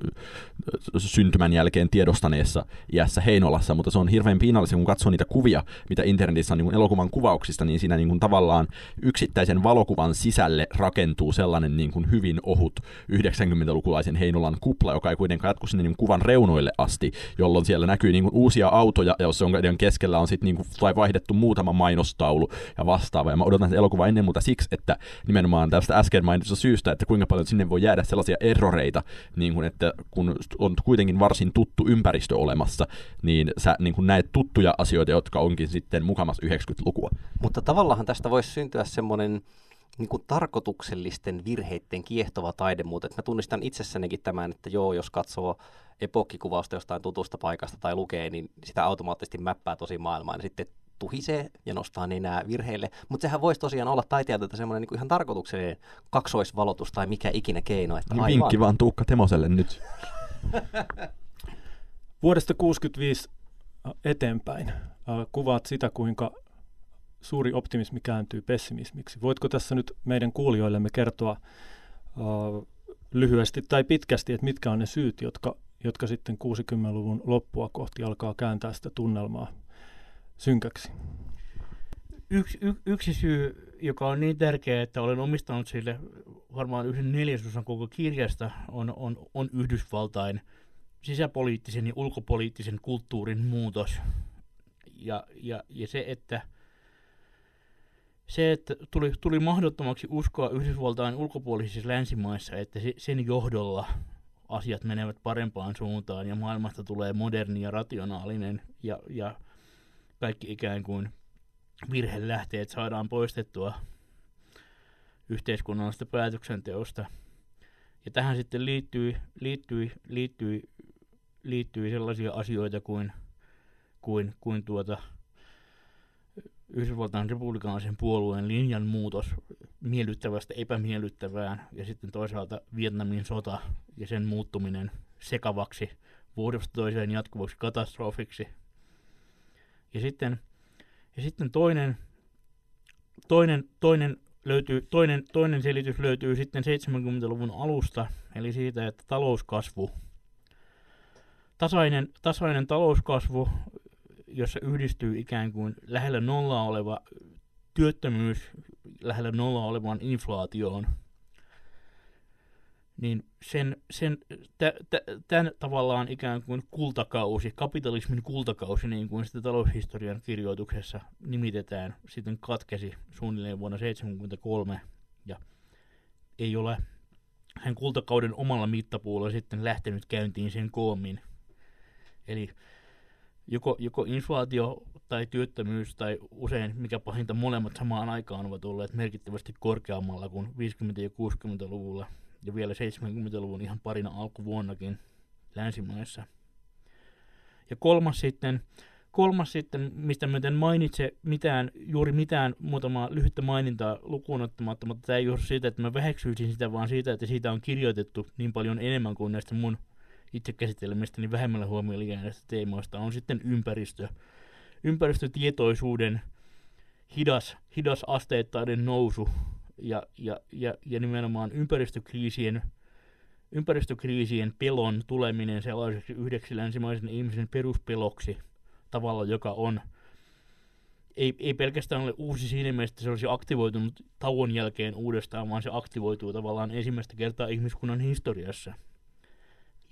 syntymän jälkeen tiedostaneessa iässä Heinolassa, mutta se on hirveän piinallista, kun katsoo niitä kuvia, mitä internetissä on niin elokuvan kuvauksista, niin siinä niin kuin tavallaan yksittäisen valokuvan sisälle rakentuu sellainen niin kuin hyvin ohut 90-lukulaisen Heinolan kupla, joka ei kuitenkaan jatku sinne niin kuvan reunoille asti, jolloin siellä näkyy niin kuin uusia autoja, ja jos on keskellä on sitten niin tai vaihdettu muutama mainostaulu ja vastaava. Ja mä odotan sitä elokuvaa ennen muuta siksi, että nimenomaan tästä äsken mainitusta syystä, että kuinka paljon sinne voi jäädä sellaisia erroreita, niin kuin, että kun on kuitenkin varsin tuttu ympäristö olemassa, niin sä niin kuin näet tuttuja asioita, jotka onkin sitten mukamas 90-lukua. Mutta tavallaan tästä voisi syntyä semmoinen niin kuin tarkoituksellisten virheiden kiehtova taidemuuto. Mä tunnistan itsessänikin tämän, että joo, jos katsoo epokkikuvausta jostain tutusta paikasta tai lukee, niin sitä automaattisesti mäppää tosi maailmaan. Ja sitten tuhisee ja nostaa nenää virheille. Mutta sehän voisi tosiaan olla taiteilijalta semmoinen niin ihan tarkoituksellinen kaksoisvalotus tai mikä ikinä keino. Että niin vinkki vaan Tuukka Temoselle nyt. Vuodesta 65 eteenpäin kuvaat sitä, kuinka suuri optimismi kääntyy pessimismiksi. Voitko tässä nyt meidän kuulijoillemme kertoa uh, lyhyesti tai pitkästi, että mitkä on ne syyt, jotka, jotka sitten 60-luvun loppua kohti alkaa kääntää sitä tunnelmaa synkäksi? Yksi, y, yksi syy, joka on niin tärkeä, että olen omistanut sille varmaan yhden neljäsosan koko kirjasta, on, on, on Yhdysvaltain sisäpoliittisen ja ulkopoliittisen kulttuurin muutos. Ja, ja, ja se, että – se, että tuli, tuli mahdottomaksi uskoa Yhdysvaltain ulkopuolisissa länsimaissa, että sen johdolla asiat menevät parempaan suuntaan ja maailmasta tulee moderni ja rationaalinen ja, ja kaikki ikään kuin virhelähteet saadaan poistettua yhteiskunnallisesta päätöksenteosta. Ja tähän sitten liittyy, liittyy, liittyy, liittyy sellaisia asioita kuin, kuin, kuin tuota, Yhdysvaltain republikaanisen puolueen linjan muutos miellyttävästä epämiellyttävään ja sitten toisaalta Vietnamin sota ja sen muuttuminen sekavaksi vuodesta toiseen jatkuvaksi katastrofiksi. Ja sitten, ja sitten toinen, toinen, toinen, löytyy, toinen, toinen selitys löytyy sitten 70-luvun alusta, eli siitä, että talouskasvu tasainen, tasainen talouskasvu jossa yhdistyy ikään kuin lähellä nollaa oleva työttömyys lähellä nollaa olevaan inflaatioon, niin sen, sen tämän tavallaan ikään kuin kultakausi, kapitalismin kultakausi, niin kuin sitä taloushistorian kirjoituksessa nimitetään, sitten katkesi suunnilleen vuonna 1973 ja ei ole hän kultakauden omalla mittapuulla sitten lähtenyt käyntiin sen koommin. Eli joko, joko inflaatio tai työttömyys tai usein, mikä pahinta, molemmat samaan aikaan ovat olleet merkittävästi korkeammalla kuin 50- ja 60-luvulla ja vielä 70-luvun ihan parina alkuvuonnakin länsimaissa. Ja kolmas sitten kolmas sitten, mistä mä en mainitse mitään, juuri mitään muutamaa lyhyttä mainintaa lukuun ottamatta, mutta tämä ei johdu siitä, että mä väheksyisin sitä, vaan siitä, että siitä on kirjoitettu niin paljon enemmän kuin näistä mun itse käsittelemistä, niin vähemmällä huomioon jääneistä teemoista on sitten ympäristö. Ympäristötietoisuuden hidas, hidas asteittainen nousu ja, ja, ja, ja nimenomaan ympäristökriisien, ympäristökriisien pelon tuleminen sellaiseksi yhdeksi länsimaisen ihmisen peruspeloksi tavalla, joka on ei, ei pelkästään ole uusi siinä mielessä, että se olisi aktivoitunut tauon jälkeen uudestaan, vaan se aktivoituu tavallaan ensimmäistä kertaa ihmiskunnan historiassa.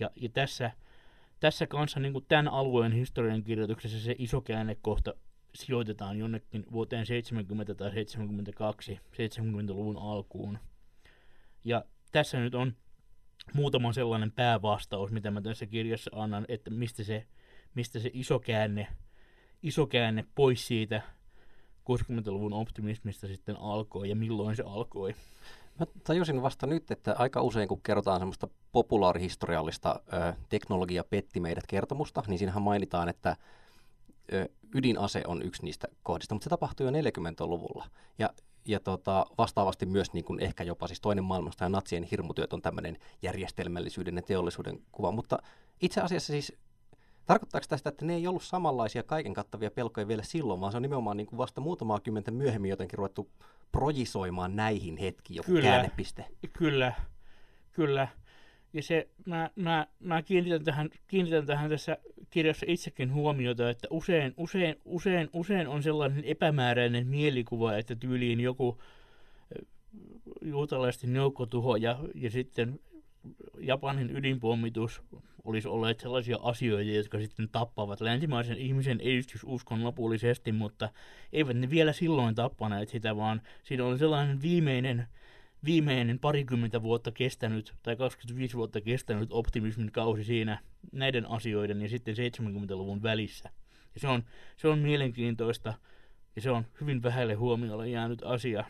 Ja, ja tässä, tässä kanssa niin kuin tämän alueen historian kirjoituksessa se iso käännekohta sijoitetaan jonnekin vuoteen 70 tai 72, 70-luvun alkuun. Ja tässä nyt on muutama sellainen päävastaus, mitä mä tässä kirjassa annan, että mistä se, mistä se iso käänne, iso käänne pois siitä 60-luvun optimismista sitten alkoi ja milloin se alkoi. Mä tajusin vasta nyt, että aika usein kun kerrotaan semmoista populaarihistoriallista ö, teknologia petti meidät kertomusta, niin siinähän mainitaan, että ö, ydinase on yksi niistä kohdista, mutta se tapahtui jo 40-luvulla. Ja, ja tota, vastaavasti myös niin kuin ehkä jopa siis toinen maailmasta ja natsien hirmutyöt on tämmöinen järjestelmällisyyden ja teollisuuden kuva. Mutta itse asiassa siis Tarkoittaako tästä, että ne ei ollut samanlaisia kaiken kattavia pelkoja vielä silloin, vaan se on nimenomaan niin kuin vasta muutamaa kymmentä myöhemmin jotenkin ruvettu projisoimaan näihin hetkiin joku kyllä, käännepiste? Kyllä, kyllä. Ja se, mä, mä, mä kiinnitän, tähän, kiinnitän tähän tässä kirjassa itsekin huomiota, että usein, usein, usein, usein on sellainen epämääräinen mielikuva, että tyyliin joku juutalaisten joukkotuho ja, ja sitten Japanin ydinpommitus olisi olleet sellaisia asioita, jotka sitten tappavat länsimaisen ihmisen edistysuskon lopullisesti, mutta eivät ne vielä silloin tappaneet sitä, vaan siinä oli sellainen viimeinen, viimeinen parikymmentä vuotta kestänyt tai 25 vuotta kestänyt optimismin kausi siinä näiden asioiden ja sitten 70-luvun välissä. Ja se on, se on mielenkiintoista ja se on hyvin vähälle huomiolle jäänyt asia.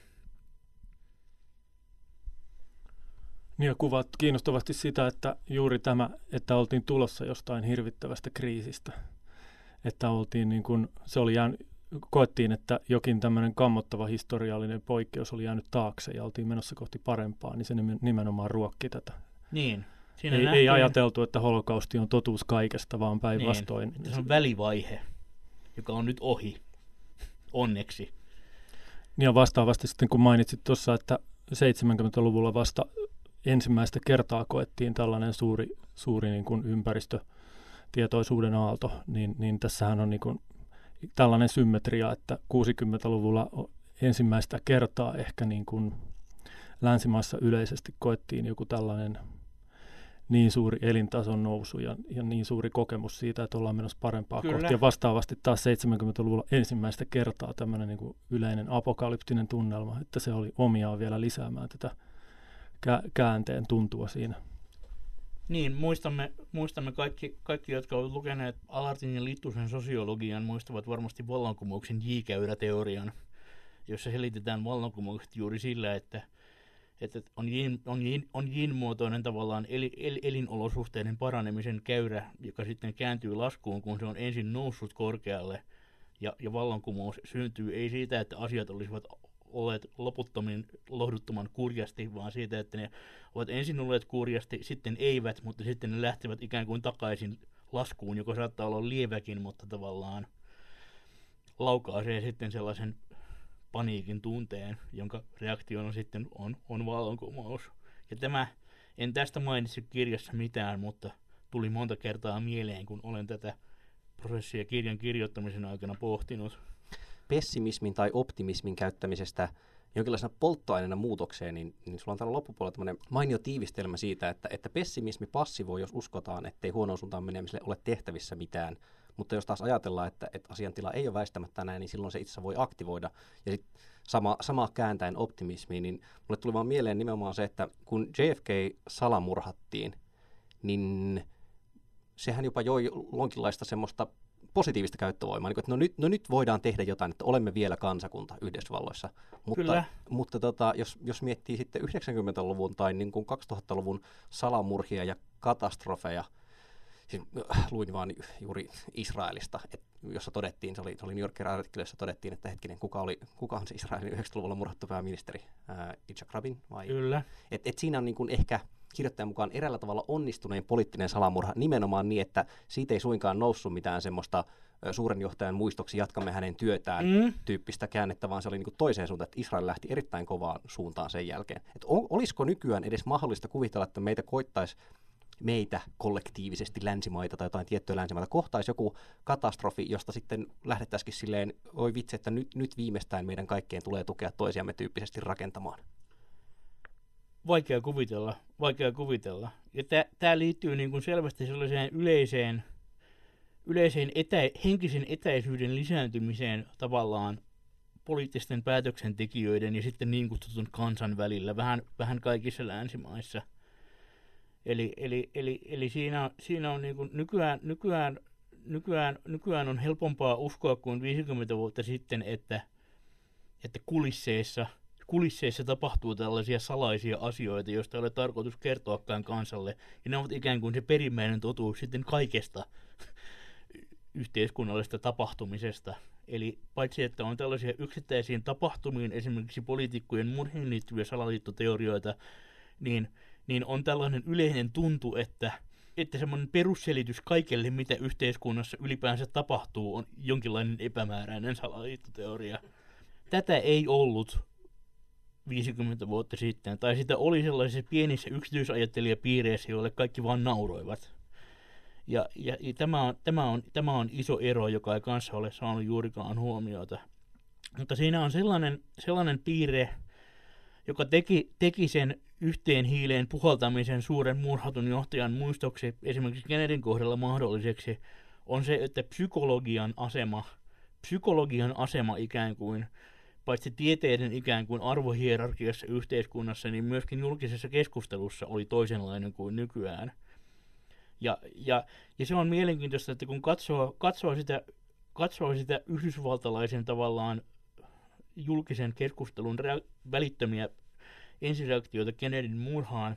Niin ja kuvat kiinnostavasti sitä, että juuri tämä, että oltiin tulossa jostain hirvittävästä kriisistä. Että oltiin niin kuin, se oli jäänyt, koettiin, että jokin tämmöinen kammottava historiallinen poikkeus oli jäänyt taakse ja oltiin menossa kohti parempaa, niin se nimenomaan ruokki tätä. Niin. Siinä ei, ei ajateltu, että holokausti on totuus kaikesta, vaan päinvastoin. Niin, se on välivaihe, joka on nyt ohi, onneksi. Niin ja vastaavasti sitten kun mainitsit tuossa, että 70-luvulla vasta ensimmäistä kertaa koettiin tällainen suuri, suuri niin kuin ympäristötietoisuuden aalto, niin, niin tässähän on niin kuin tällainen symmetria, että 60-luvulla ensimmäistä kertaa ehkä niin kuin länsimaissa yleisesti koettiin joku tällainen niin suuri elintason nousu ja, ja niin suuri kokemus siitä, että ollaan menossa parempaa Kyllä. kohti. Ja vastaavasti taas 70-luvulla ensimmäistä kertaa tämmöinen niin kuin yleinen apokalyptinen tunnelma, että se oli omiaan vielä lisäämään tätä kä- käänteen tuntua siinä. Niin, muistamme, muistamme kaikki, kaikki, jotka ovat lukeneet Alartin ja Littusen sosiologian, muistavat varmasti vallankumouksen J-käyräteorian, jossa selitetään vallankumoukset juuri sillä, että, että on, yin, on, yin, on yin-muotoinen tavallaan el, el, elinolosuhteiden paranemisen käyrä, joka sitten kääntyy laskuun, kun se on ensin noussut korkealle, ja, ja vallankumous syntyy ei siitä, että asiat olisivat olleet loputtomin lohduttoman kurjasti, vaan siitä, että ne ovat ensin olleet kurjasti, sitten eivät, mutta sitten ne lähtevät ikään kuin takaisin laskuun, joka saattaa olla lieväkin, mutta tavallaan laukaisee sitten sellaisen paniikin tunteen, jonka reaktiona sitten on, on vallankumous. Ja tämä, en tästä mainitse kirjassa mitään, mutta tuli monta kertaa mieleen, kun olen tätä prosessia kirjan kirjoittamisen aikana pohtinut pessimismin tai optimismin käyttämisestä jonkinlaisena polttoaineena muutokseen, niin, niin sulla on täällä loppupuolella tämmöinen mainio tiivistelmä siitä, että, että pessimismi passivoi, jos uskotaan, ettei huonoon suuntaan menemiselle ole tehtävissä mitään. Mutta jos taas ajatellaan, että, että asiantila ei ole väistämättä näin, niin silloin se itse voi aktivoida. Ja sitten sama, sama kääntäen optimismiin, niin mulle tuli vaan mieleen nimenomaan se, että kun JFK salamurhattiin, niin sehän jopa joi lonkinlaista semmoista positiivista käyttövoimaa, niin kuin, että no nyt, no nyt voidaan tehdä jotain, että olemme vielä kansakunta Yhdysvalloissa. Mutta, Kyllä. mutta tota, jos, jos miettii sitten 90-luvun tai niin kuin 2000-luvun salamurhia ja katastrofeja, siis, äh, luin vaan juuri Israelista, et, jossa todettiin, se oli, se oli New Yorkin artikkeli, jossa todettiin, että hetkinen, kuka, oli, kuka on se Israelin 90-luvulla murhattu pääministeri, äh, Yitzhak Rabin vai? Kyllä. Et, et siinä on niin kuin ehkä kirjoittajan mukaan eräällä tavalla onnistuneen poliittinen salamurha nimenomaan niin, että siitä ei suinkaan noussut mitään semmoista suuren johtajan muistoksi jatkamme hänen työtään mm. tyyppistä käännettä, vaan se oli niin toiseen suuntaan, että Israel lähti erittäin kovaan suuntaan sen jälkeen. Et olisiko nykyään edes mahdollista kuvitella, että meitä koittaisi meitä kollektiivisesti länsimaita tai jotain tiettyä länsimaita kohtaisi joku katastrofi, josta sitten lähdettäisikin silleen, oi vitsi, että nyt, nyt viimeistään meidän kaikkeen tulee tukea toisiamme tyyppisesti rakentamaan. Vaikea kuvitella, vaikea kuvitella. Ja tämä liittyy niin kuin selvästi sellaiseen yleiseen, yleiseen etä, henkisen etäisyyden lisääntymiseen tavallaan poliittisten päätöksentekijöiden ja sitten niin kutsutun kansan välillä, vähän, vähän kaikissa länsimaissa – Eli, eli, eli, eli siinä, siinä on niin kuin nykyään, nykyään, nykyään, nykyään on helpompaa uskoa kuin 50 vuotta sitten, että, että kulisseissa, kulisseissa tapahtuu tällaisia salaisia asioita, joista ei ole tarkoitus kertoakaan kansalle. Ja ne ovat ikään kuin se perimmäinen totuus sitten kaikesta yhteiskunnallisesta tapahtumisesta. Eli paitsi, että on tällaisia yksittäisiin tapahtumiin, esimerkiksi poliitikkojen murhiin liittyviä salaliittoteorioita, niin – niin on tällainen yleinen tuntu, että, että semmoinen perusselitys kaikelle, mitä yhteiskunnassa ylipäänsä tapahtuu, on jonkinlainen epämääräinen salaliittoteoria. Tätä ei ollut 50 vuotta sitten, tai sitä oli sellaisissa pienissä yksityisajattelijapiireissä, joille kaikki vaan nauroivat. Ja, ja, ja tämä, on, tämä, on, tämä on iso ero, joka ei kanssa ole saanut juurikaan huomiota. Mutta siinä on sellainen, sellainen piirre, joka teki, teki sen yhteen hiileen puhaltamisen suuren murhatun johtajan muistoksi esimerkiksi Kennedyn kohdalla mahdolliseksi, on se, että psykologian asema, psykologian asema ikään kuin, paitsi tieteiden ikään kuin arvohierarkiassa yhteiskunnassa, niin myöskin julkisessa keskustelussa oli toisenlainen kuin nykyään. Ja, ja, ja se on mielenkiintoista, että kun katsoo, katsoo, sitä, katsoo sitä yhdysvaltalaisen tavallaan julkisen keskustelun välittömiä ensireaktioita Kennedyn murhaan,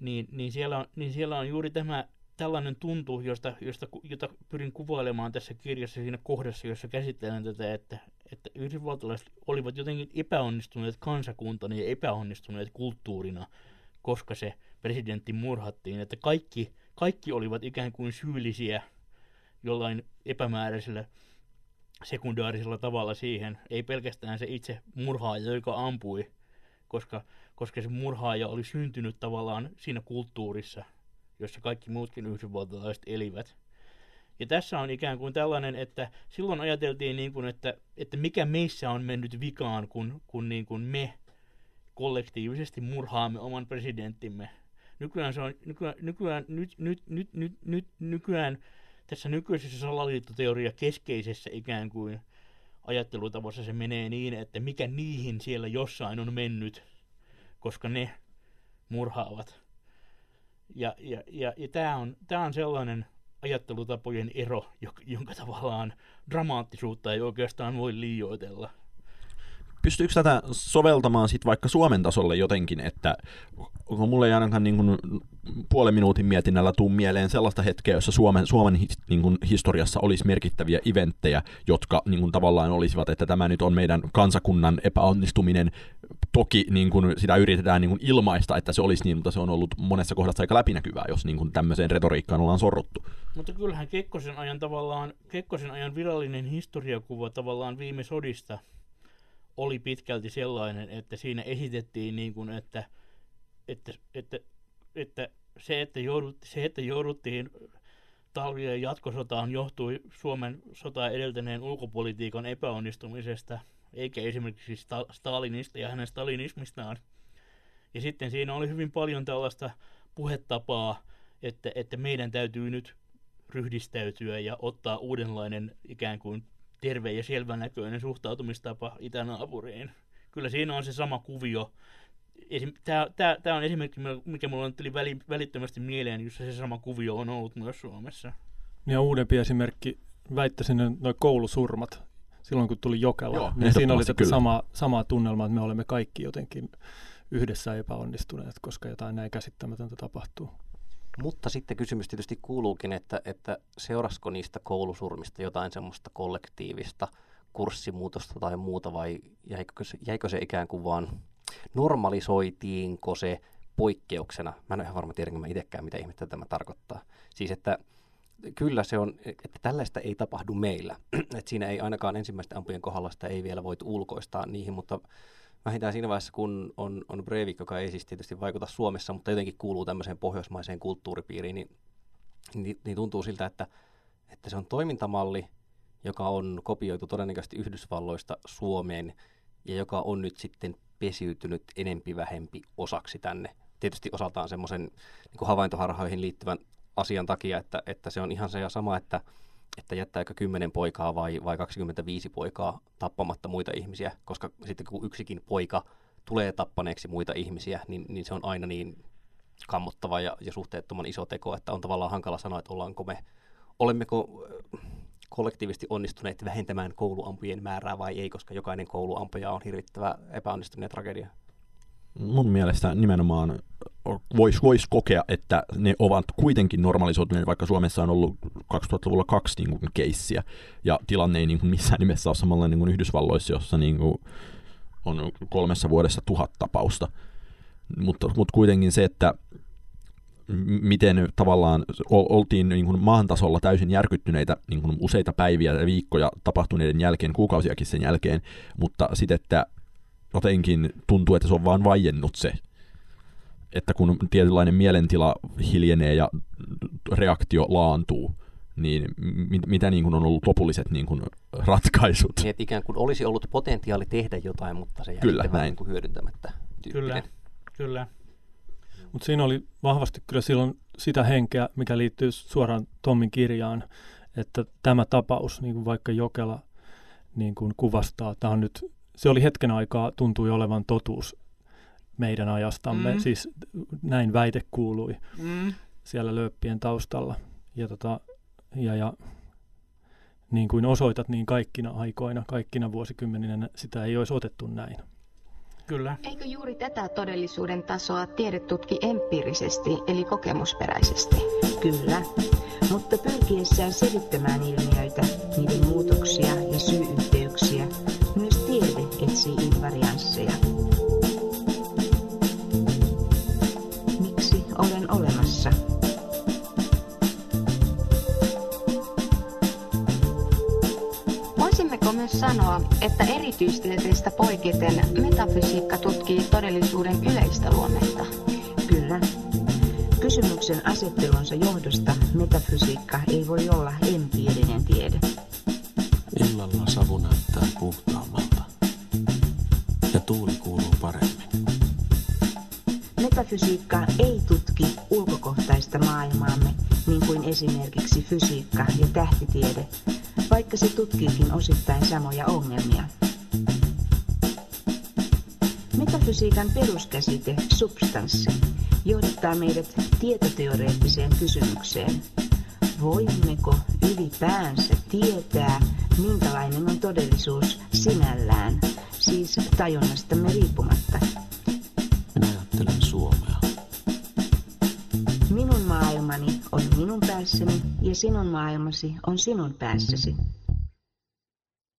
niin, niin, siellä on, niin siellä on juuri tämä tällainen tuntu, josta, josta, jota pyrin kuvailemaan tässä kirjassa siinä kohdassa, jossa käsittelen tätä, että, että yhdysvaltalaiset olivat jotenkin epäonnistuneet kansakuntana ja epäonnistuneet kulttuurina, koska se presidentti murhattiin, että kaikki, kaikki olivat ikään kuin syyllisiä jollain epämääräisellä sekundaarisella tavalla siihen, ei pelkästään se itse murhaaja, joka ampui, koska, koska se murhaaja oli syntynyt tavallaan siinä kulttuurissa, jossa kaikki muutkin yhdysvaltalaiset elivät. Ja tässä on ikään kuin tällainen, että silloin ajateltiin, niin kuin, että, että mikä meissä on mennyt vikaan, kun, kun niin kuin me kollektiivisesti murhaamme oman presidenttimme. Nykyään, se on, nykyään, nykyään, nyt, nyt, nyt, nyt, nyt, nykyään tässä nykyisessä salaliittoteoria keskeisessä ikään kuin ajattelutavassa se menee niin, että mikä niihin siellä jossain on mennyt, koska ne murhaavat. Ja, ja, ja, ja tämä on, tää on sellainen ajattelutapojen ero, jonka tavallaan dramaattisuutta ei oikeastaan voi liioitella pystyykö tätä soveltamaan sitten vaikka Suomen tasolle jotenkin, että onko mulle ei ainakaan niin kuin puolen minuutin mietinnällä tuu mieleen sellaista hetkeä, jossa Suomen, Suomen niin kuin historiassa olisi merkittäviä eventtejä, jotka niin kuin tavallaan olisivat, että tämä nyt on meidän kansakunnan epäonnistuminen. Toki niin kuin sitä yritetään niin kuin ilmaista, että se olisi niin, mutta se on ollut monessa kohdassa aika läpinäkyvää, jos niin kuin tämmöiseen retoriikkaan ollaan sorruttu. Mutta kyllähän Kekkosen ajan tavallaan, Kekkosen ajan virallinen historiakuva tavallaan viime sodista – oli pitkälti sellainen, että siinä esitettiin niin kuin, että, että, että, että se, että joudut, se, että jouduttiin talvien jatkosotaan johtui Suomen sotaa edeltäneen ulkopolitiikan epäonnistumisesta, eikä esimerkiksi Stalinista ja hänen stalinismistaan. Ja sitten siinä oli hyvin paljon tällaista puhetapaa, että, että meidän täytyy nyt ryhdistäytyä ja ottaa uudenlainen ikään kuin terve ja selvänäköinen suhtautumistapa itänaapuriin. Kyllä siinä on se sama kuvio. Tämä on esimerkki, mikä mulla tuli väli, välittömästi mieleen, jossa se sama kuvio on ollut myös Suomessa. Ja uudempi esimerkki, väittäisin, noin koulusurmat, silloin kun tuli Jokela, Joo, niin siinä oli tätä sama, samaa tunnelmaa, että me olemme kaikki jotenkin yhdessä epäonnistuneet, koska jotain näin käsittämätöntä tapahtuu. Mutta sitten kysymys tietysti kuuluukin, että, että seurasko niistä koulusurmista jotain semmoista kollektiivista kurssimuutosta tai muuta vai jäikö se, jäikö se ikään kuin vaan normalisoitiinko se poikkeuksena? Mä en ole ihan varma tiedänkö mä itsekään, mitä ihmettä tämä tarkoittaa. Siis että kyllä se on, että tällaista ei tapahdu meillä. että siinä ei ainakaan ensimmäisten ampujen kohdalla sitä ei vielä voitu ulkoistaa niihin, mutta vähintään siinä vaiheessa, kun on, on Breivik, joka ei siis tietysti vaikuta Suomessa, mutta jotenkin kuuluu tämmöiseen pohjoismaiseen kulttuuripiiriin, niin, niin, niin tuntuu siltä, että, että se on toimintamalli, joka on kopioitu todennäköisesti Yhdysvalloista Suomeen ja joka on nyt sitten pesiytynyt enempi vähempi osaksi tänne. Tietysti osaltaan semmoisen niin havaintoharhoihin liittyvän asian takia, että, että se on ihan se ja sama, että, että jättääkö 10 poikaa vai, vai 25 poikaa tappamatta muita ihmisiä, koska sitten kun yksikin poika tulee tappaneeksi muita ihmisiä, niin, niin se on aina niin kammottava ja, ja suhteettoman iso teko, että on tavallaan hankala sanoa, että ollaanko me, olemmeko kollektiivisesti onnistuneet vähentämään kouluampujen määrää vai ei, koska jokainen kouluampuja on hirvittävä epäonnistuminen tragedia mun mielestä nimenomaan voisi vois kokea, että ne ovat kuitenkin normalisoituneet, vaikka Suomessa on ollut 2000-luvulla kaksi niin kuin, keissiä, ja tilanne ei niin kuin, missään nimessä ole samalla niin kuin Yhdysvalloissa, jossa niin kuin, on kolmessa vuodessa tuhat tapausta. Mutta, mutta kuitenkin se, että miten tavallaan oltiin niin kuin maan tasolla täysin järkyttyneitä niin kuin useita päiviä ja viikkoja tapahtuneiden jälkeen, kuukausiakin sen jälkeen, mutta sitten, että jotenkin tuntuu, että se on vaan vaiennut se, että kun tietynlainen mielentila hiljenee ja reaktio laantuu, niin mit, mitä niin kuin on ollut lopulliset niin kuin ratkaisut? Niin, että ikään kuin olisi ollut potentiaali tehdä jotain, mutta se jäi kyllä, vähän niin kuin hyödyntämättä. Tyyppinen. Kyllä, kyllä. Mutta siinä oli vahvasti kyllä silloin sitä henkeä, mikä liittyy suoraan Tommin kirjaan, että tämä tapaus, niin kuin vaikka Jokela niin kuin kuvastaa, tämä on nyt se oli hetken aikaa, tuntui olevan totuus meidän ajastamme, mm. siis näin väite kuului mm. siellä lööppien taustalla. Ja, tota, ja, ja niin kuin osoitat, niin kaikkina aikoina, kaikkina vuosikymmeninä sitä ei olisi otettu näin. Kyllä. Eikö juuri tätä todellisuuden tasoa tiede tutki empiirisesti, eli kokemusperäisesti? Kyllä, mutta pyrkiessään selittämään ilmiöitä, niiden muutoksia ja syy-yhteyksiä, sanoa, että erityistieteistä poiketen metafysiikka tutkii todellisuuden yleistä luonnetta? Kyllä. Kysymyksen asettelunsa johdosta metafysiikka ei voi olla empiirinen tiede. Illalla savu näyttää puhtaammalta ja tuuli kuuluu paremmin. Metafysiikka ei tutki ulkokohtaista maailmaamme, niin kuin esimerkiksi fysiikka ja tähtitiede, vaikka se tutkiikin osittain samoja ongelmia. Metafysiikan peruskäsite, substanssi, johdattaa meidät tietoteoreettiseen kysymykseen. Voimmeko ylipäänsä tietää, minkälainen on todellisuus sinällään, siis tajunnastamme riippumatta. Minä ajattelen Suomea. Minun maailmani on minun päässäni ja sinun maailmasi on sinun päässäsi.